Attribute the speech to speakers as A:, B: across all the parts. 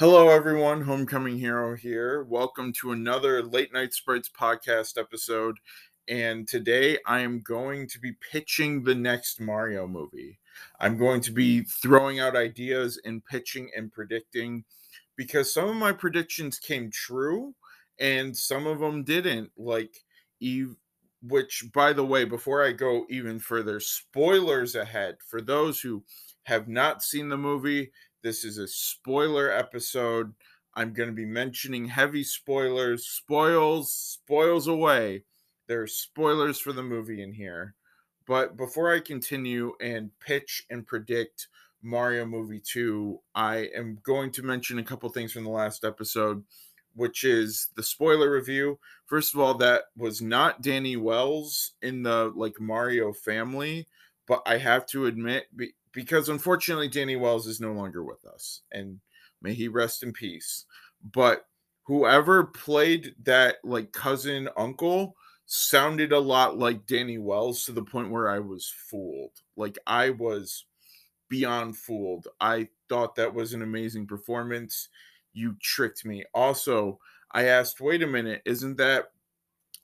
A: Hello, everyone. Homecoming Hero here. Welcome to another Late Night Sprites podcast episode. And today I am going to be pitching the next Mario movie. I'm going to be hmm. throwing out ideas and pitching and predicting because some of my predictions came true and some of them didn't. Like, Eve, which, by the way, before I go even further, spoilers ahead for those who have not seen the movie this is a spoiler episode. I'm going to be mentioning heavy spoilers. Spoils, spoils away. There are spoilers for the movie in here. But before I continue and pitch and predict Mario Movie 2, I am going to mention a couple things from the last episode, which is the spoiler review. First of all, that was not Danny Wells in the like Mario family, but I have to admit because unfortunately Danny Wells is no longer with us and may he rest in peace. But whoever played that like cousin uncle sounded a lot like Danny Wells to the point where I was fooled. Like I was beyond fooled. I thought that was an amazing performance. You tricked me. Also, I asked, wait a minute, isn't that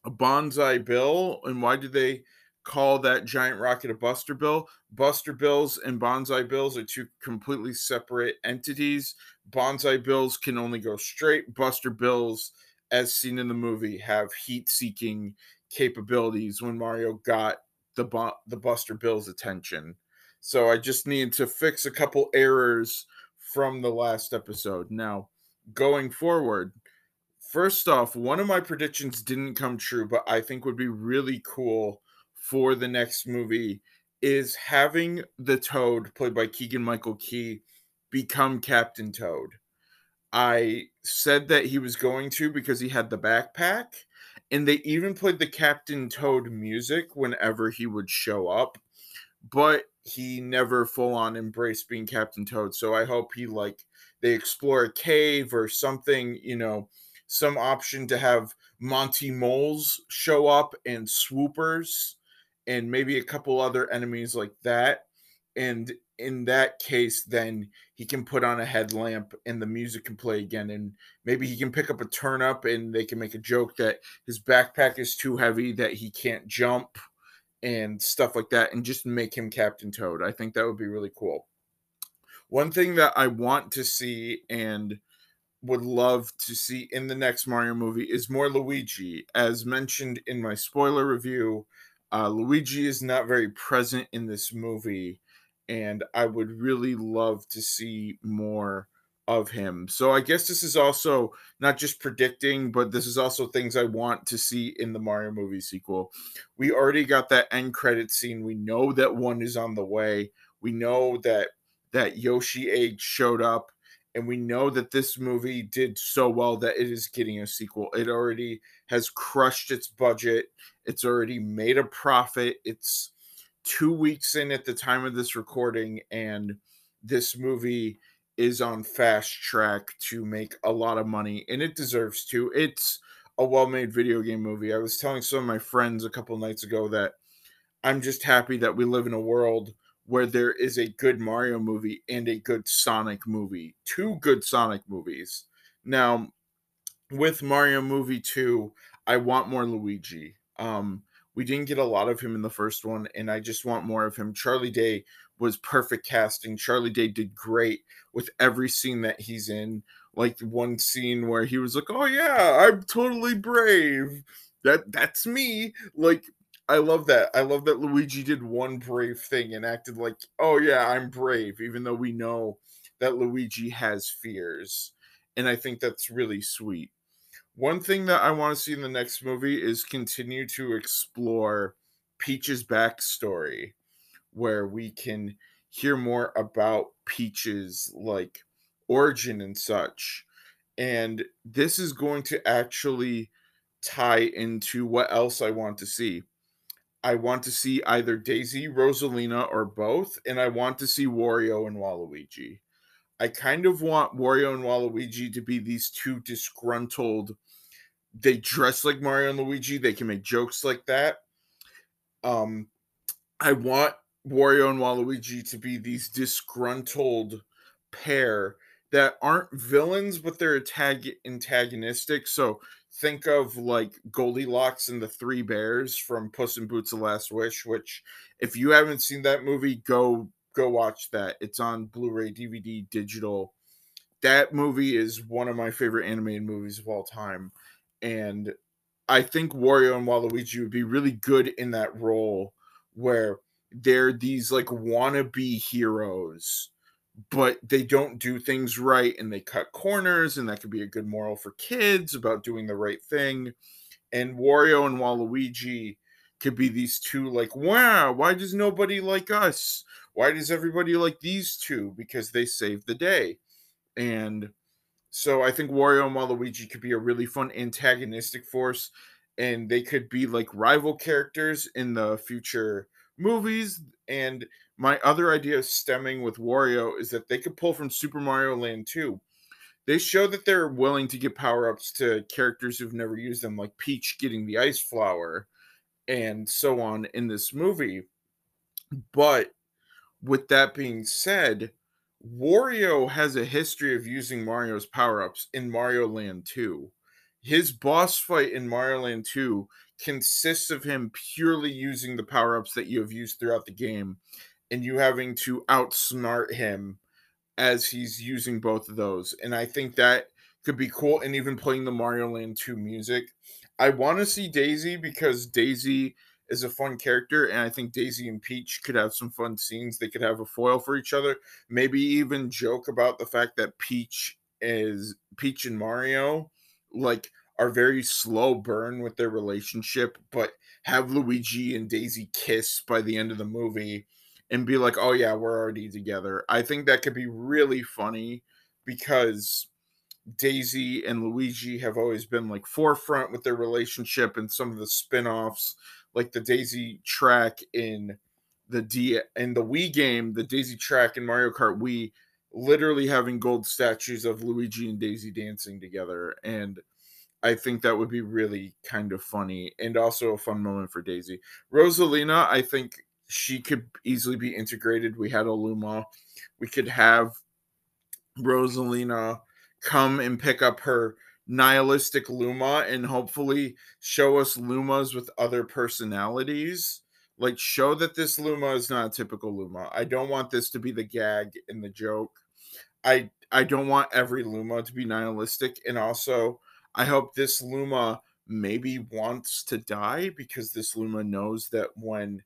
A: a Banzai Bill? And why did they call that giant rocket a Buster Bill. Buster Bills and Banzai Bills are two completely separate entities. Banzai Bills can only go straight. Buster Bills, as seen in the movie, have heat-seeking capabilities. When Mario got the the Buster Bills' attention, so I just need to fix a couple errors from the last episode. Now, going forward. First off, one of my predictions didn't come true, but I think would be really cool for the next movie is having the Toad, played by Keegan Michael Key, become Captain Toad. I said that he was going to because he had the backpack, and they even played the Captain Toad music whenever he would show up, but he never full on embraced being Captain Toad. So I hope he like they explore a cave or something, you know, some option to have Monty Moles show up and swoopers and maybe a couple other enemies like that. And in that case, then he can put on a headlamp and the music can play again. And maybe he can pick up a turnip and they can make a joke that his backpack is too heavy, that he can't jump and stuff like that, and just make him Captain Toad. I think that would be really cool. One thing that I want to see and would love to see in the next Mario movie is more Luigi. As mentioned in my spoiler review, uh, Luigi is not very present in this movie, and I would really love to see more of him. So I guess this is also not just predicting, but this is also things I want to see in the Mario movie sequel. We already got that end credit scene. We know that one is on the way. We know that that Yoshi egg showed up and we know that this movie did so well that it is getting a sequel. It already has crushed its budget. It's already made a profit. It's two weeks in at the time of this recording, and this movie is on fast track to make a lot of money, and it deserves to. It's a well made video game movie. I was telling some of my friends a couple nights ago that I'm just happy that we live in a world where there is a good Mario movie and a good Sonic movie. Two good Sonic movies. Now, with Mario movie 2, I want more Luigi. Um we didn't get a lot of him in the first one and I just want more of him. Charlie Day was perfect casting. Charlie Day did great with every scene that he's in. Like one scene where he was like, "Oh yeah, I'm totally brave." That that's me. Like I love that. I love that Luigi did one brave thing and acted like, "Oh yeah, I'm brave," even though we know that Luigi has fears. And I think that's really sweet. One thing that I want to see in the next movie is continue to explore Peach's backstory, where we can hear more about Peach's like origin and such. And this is going to actually tie into what else I want to see I want to see either Daisy, Rosalina, or both, and I want to see Wario and Waluigi. I kind of want Wario and Waluigi to be these two disgruntled. They dress like Mario and Luigi. They can make jokes like that. Um, I want Wario and Waluigi to be these disgruntled pair that aren't villains, but they're tag antagonistic. So think of like Goldilocks and the Three Bears from Puss in Boots: The Last Wish. Which, if you haven't seen that movie, go go watch that. It's on Blu-ray, DVD, digital. That movie is one of my favorite animated movies of all time, and I think Wario and Waluigi would be really good in that role where they're these like wannabe heroes, but they don't do things right and they cut corners, and that could be a good moral for kids about doing the right thing. And Wario and Waluigi could be these two, like, wow, why does nobody like us? Why does everybody like these two? Because they saved the day. And so I think Wario and Waluigi could be a really fun antagonistic force, and they could be like rival characters in the future movies. And my other idea stemming with Wario is that they could pull from Super Mario Land 2. They show that they're willing to give power ups to characters who've never used them, like Peach getting the ice flower and so on in this movie. But with that being said, Wario has a history of using Mario's power ups in Mario Land 2. His boss fight in Mario Land 2 consists of him purely using the power ups that you have used throughout the game and you having to outsmart him as he's using both of those. And I think that could be cool. And even playing the Mario Land 2 music. I want to see Daisy because Daisy is a fun character, and I think Daisy and Peach could have some fun scenes. They could have a foil for each other. Maybe even joke about the fact that Peach is Peach and Mario like are very slow burn with their relationship, but have Luigi and Daisy kiss by the end of the movie and be like, "Oh yeah, we're already together." I think that could be really funny because Daisy and Luigi have always been like forefront with their relationship and some of the spin-offs like the Daisy track in the D in the Wii game, the Daisy track in Mario Kart Wii, literally having gold statues of Luigi and Daisy dancing together. And I think that would be really kind of funny and also a fun moment for Daisy. Rosalina, I think she could easily be integrated. We had a Luma. We could have Rosalina come and pick up her nihilistic Luma and hopefully show us Lumas with other personalities. Like, show that this Luma is not a typical Luma. I don't want this to be the gag in the joke. I I don't want every Luma to be nihilistic. And also, I hope this Luma maybe wants to die because this Luma knows that when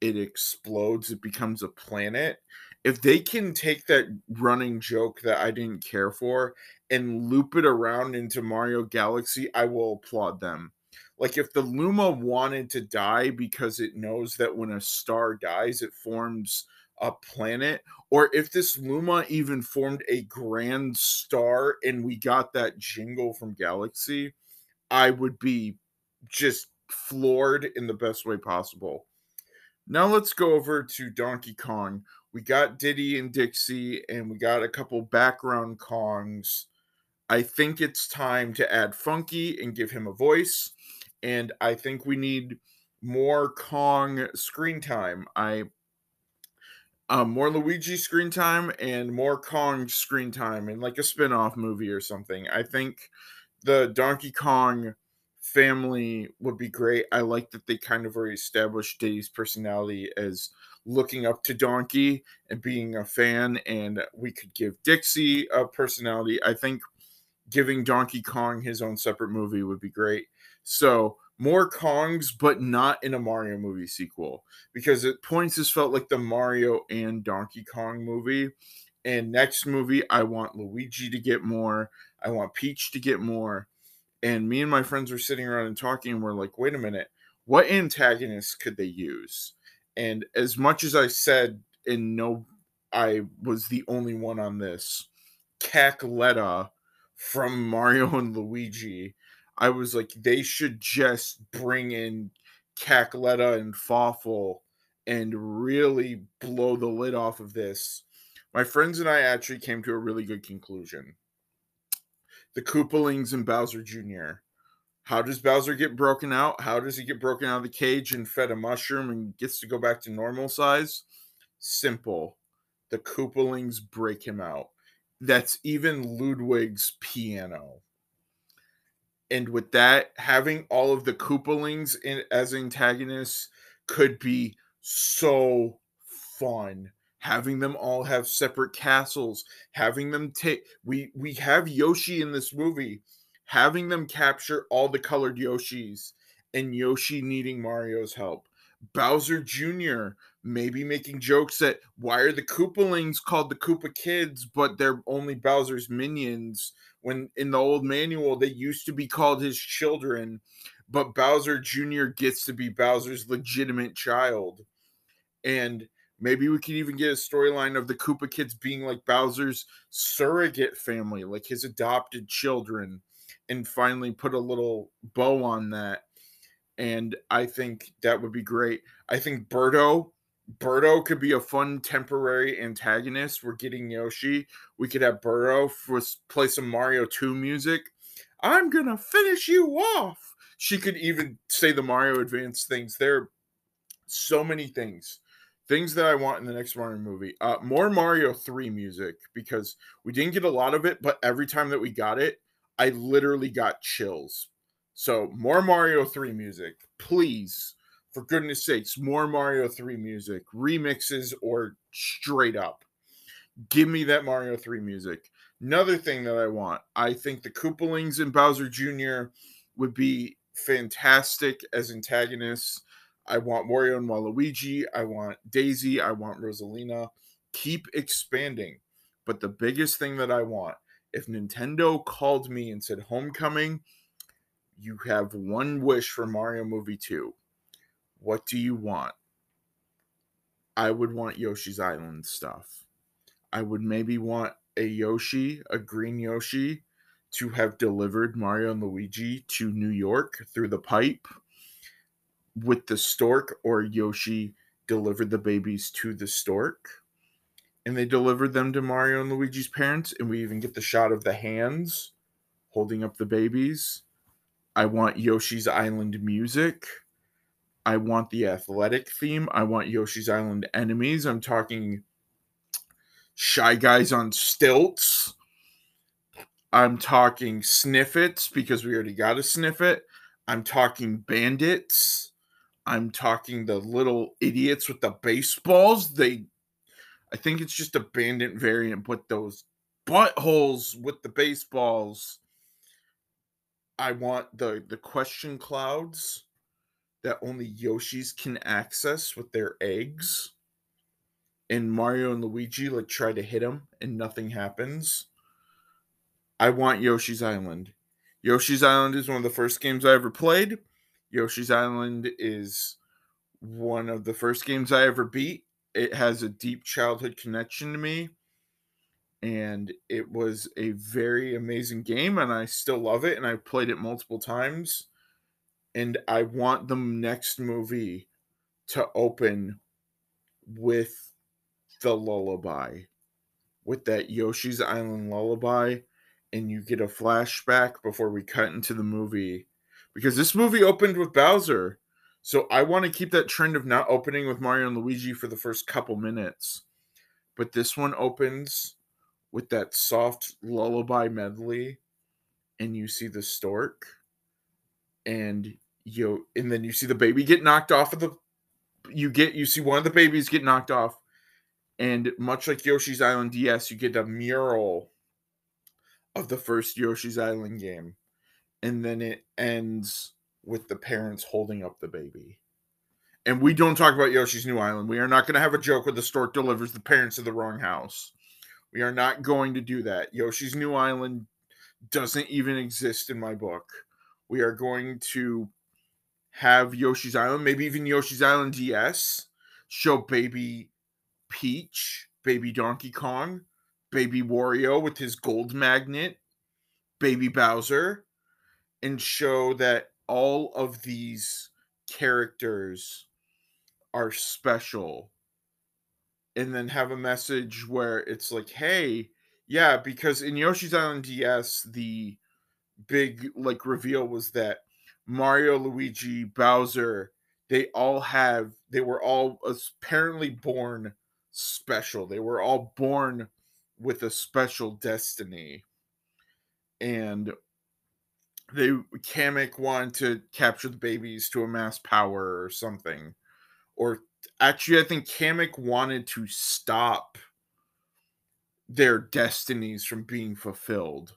A: it explodes, it becomes a planet. If they can take that running joke that I didn't care for and loop it around into Mario Galaxy, I will applaud them. Like if the Luma wanted to die because it knows that when a star dies, it forms a planet, or if this Luma even formed a grand star and we got that jingle from Galaxy, I would be just floored in the best way possible. Now let's go over to Donkey Kong. We got Diddy and Dixie, and we got a couple background Kongs I think it's time to add Funky and give him a voice. And I think we need more Kong screen time. I um, more Luigi screen time and more Kong screen time in like a spin-off movie or something. I think the Donkey Kong family would be great. I like that they kind of already established Diddy's personality as looking up to Donkey and being a fan, and we could give Dixie a personality. I think giving Donkey Kong his own separate movie would be great. So more Kongs, but not in a Mario movie sequel, because at points this felt like the Mario and Donkey Kong movie. And next movie, I want Luigi to get more. I want Peach to get more. And me and my friends were sitting around and talking, and we're like, wait a minute, what antagonists could they use? And as much as I said, and no, I was the only one on this, Cackletta from Mario and Luigi, I was like, they should just bring in Cackletta and Fawful and really blow the lid off of this. My friends and I actually came to a really good conclusion. The Koopalings and Bowser Jr. How does Bowser get broken out? How does he get broken out of the cage and fed a mushroom and gets to go back to normal size? Simple. The Koopalings break him out that's even Ludwig's piano. And with that, having all of the Koopalings in, as antagonists could be so fun. Having them all have separate castles, having them take we we have Yoshi in this movie, having them capture all the colored Yoshis and Yoshi needing Mario's help. Bowser Jr. maybe making jokes that why are the Koopalings called the Koopa Kids, but they're only Bowser's minions? When in the old manual they used to be called his children, but Bowser Jr. gets to be Bowser's legitimate child. And maybe we could even get a storyline of the Koopa Kids being like Bowser's surrogate family, like his adopted children, and finally put a little bow on that and I think that would be great. I think Birdo, Birdo could be a fun temporary antagonist. We're getting Yoshi. We could have Birdo for play some Mario 2 music. I'm gonna finish you off. She could even say the Mario Advance things. There are so many things. Things that I want in the next Mario movie. Uh, more Mario 3 music because we didn't get a lot of it, but every time that we got it, I literally got chills so more Mario 3 music, please. For goodness sakes, more Mario 3 music, remixes or straight up. Give me that Mario 3 music. Another thing that I want, I think the Koopalings and Bowser Jr. would be fantastic as antagonists. I want Wario and Waluigi. I want Daisy. I want Rosalina. Keep expanding. But the biggest thing that I want, if Nintendo called me and said Homecoming, you have one wish for Mario Movie 2. What do you want? I would want Yoshi's Island stuff. I would maybe want a Yoshi, a green Yoshi, to have delivered Mario and Luigi to New York through the pipe with the stork, or Yoshi delivered the babies to the stork. And they delivered them to Mario and Luigi's parents, and we even get the shot of the hands holding up the babies. I want Yoshi's Island music. I want the athletic theme. I want Yoshi's Island enemies. I'm talking Shy Guys on Stilts. I'm talking Snifits because we already got a Snifit. I'm talking Bandits. I'm talking the little idiots with the baseballs. They, I think it's just a bandit variant, but those buttholes with the baseballs I want the the question clouds that only Yoshis can access with their eggs. And Mario and Luigi like try to hit them and nothing happens. I want Yoshi's Island. Yoshi's Island is one of the first games I ever played. Yoshi's Island is one of the first games I ever beat. It has a deep childhood connection to me and it was a very amazing game and I still love it and I've played it multiple times and I want the next movie to open with the lullaby with that Yoshi's Island lullaby and you get a flashback before we cut into the movie because this movie opened with Bowser so I want to keep that trend of not opening with Mario and Luigi for the first couple minutes but this one opens with that soft lullaby medley and you see the stork and you and then you see the baby get knocked off of the you get you see one of the babies get knocked off and much like Yoshi's Island DS you get a mural of the first Yoshi's Island game and then it ends with the parents holding up the baby and we don't talk about Yoshi's New Island. We are not going to have a joke where the stork delivers the parents to the wrong house. We are not going to do that. Yoshi's New Island doesn't even exist in my book. We are going to have Yoshi's Island, maybe even Yoshi's Island DS, show baby Peach, baby Donkey Kong, baby Wario with his gold magnet, baby Bowser, and show that all of these characters are special and then have a message where it's like, hey, yeah, because in Yoshi's Island DS, the big like reveal was that Mario, Luigi, Bowser, they all have they were all apparently born special. They were all born with a special destiny. And they Kamek wanted to capture the babies to amass power or something. Or actually I think Kamek wanted to stop their destinies from being fulfilled.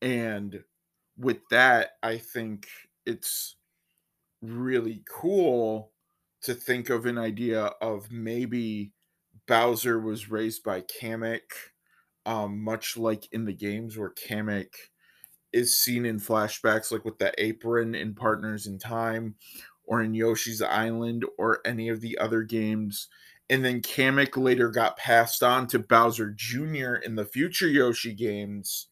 A: And with that, I think it's really cool to think of an idea of maybe Bowser was raised by Kamek, um, much like in the games where Kamek is seen in flashbacks, like with the apron in Partners in Time, or in Yoshi's Island, or any of the other games. And then Kamek later got passed on to Bowser Jr. in the future Yoshi games,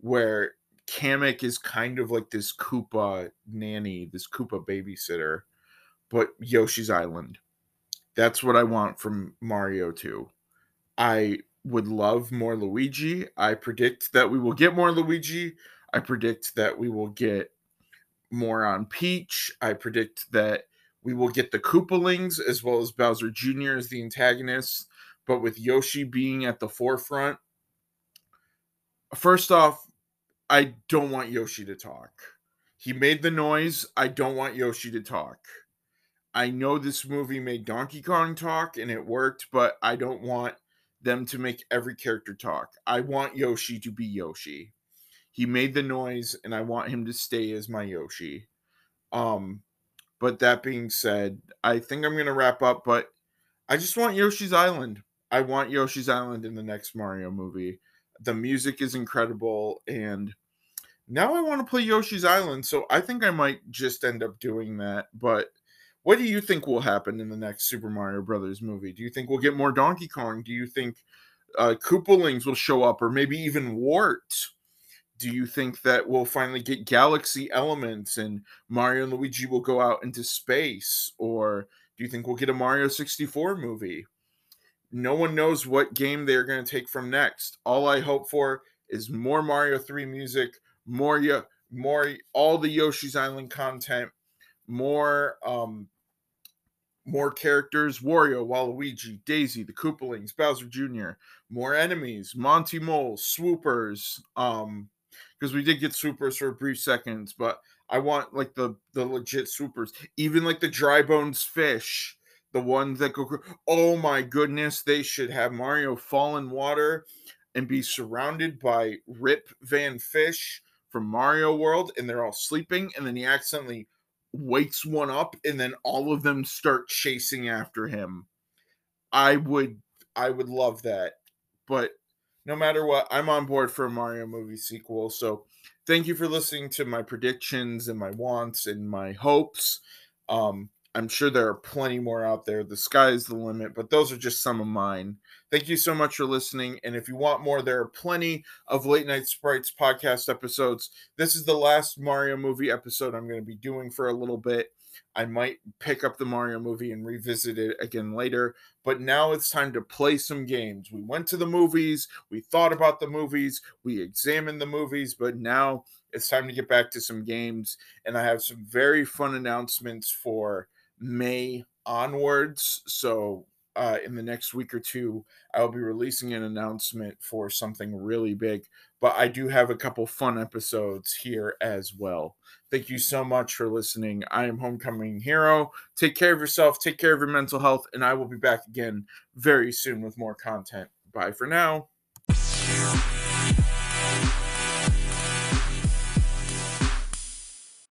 A: where Kamek is kind of like this Koopa nanny, this Koopa babysitter, but Yoshi's Island. That's what I want from Mario 2. I would love more Luigi. I predict that we will get more Luigi. I predict that we will get more on Peach. I predict that we will get the Koopalings as well as Bowser Jr. as the antagonists, but with Yoshi being at the forefront. First off, I don't want Yoshi to talk. He made the noise. I don't want Yoshi to talk. I know this movie made Donkey Kong talk and it worked, but I don't want them to make every character talk. I want Yoshi to be Yoshi. He made the noise and I want him to stay as my Yoshi. Um but that being said, I think I'm to wrap up, but I just want Yoshi's Island. I want Yoshi's Island in the next Mario movie. The music is incredible and now I want to play Yoshi's Island, so I think I might just end up doing that. But what do you think will happen in the next Super Mario Brothers movie? Do you think we'll get more Donkey Kong? Do you think uh, Koopalings will show up, or maybe even Wart? Do you think that we'll finally get galaxy elements and Mario and Luigi will go out into space? Or do you think we'll get a Mario 64 movie? No one knows what game they're going to take from next. All I hope for is more Mario 3 music, more more all the Yoshi's Island content, more um more characters, Wario, Waluigi, Daisy, the Koopalings, Bowser Jr., more enemies, Monty Mole, Swoopers, um, because we did get swoopers for brief seconds, but I want like the the legit Swoopers, even like the dry bones fish, the ones that go. Oh my goodness, they should have Mario fall in water and be surrounded by Rip Van Fish from Mario World, and they're all sleeping, and then he accidentally wakes one up, and then all of them start chasing after him. I would, I would love that, but no matter what, I'm on board for a Mario movie sequel. So thank you for listening to my predictions and my wants and my hopes. Um, I'm sure there are plenty more out there. The sky is the limit, but those are just some of mine. Thank you so much for listening. And if you want more, there are plenty of Late Night Sprites podcast episodes. This is the last Mario movie episode I'm going to be doing for a little bit. I might pick up the Mario movie and revisit it again later, but now it's time to play some games. We went to the movies, we thought about the movies, we examined the movies, but now it's time to get back to some games. And I have some very fun announcements for May onwards. So uh, in the next week or two, I'll be releasing an announcement for something really big. But I do have a couple fun episodes here as well. Thank you so much for listening. I am Homecoming Hero. Take care of yourself, take care of your mental health, and I will be back again very soon with more content. Bye for now.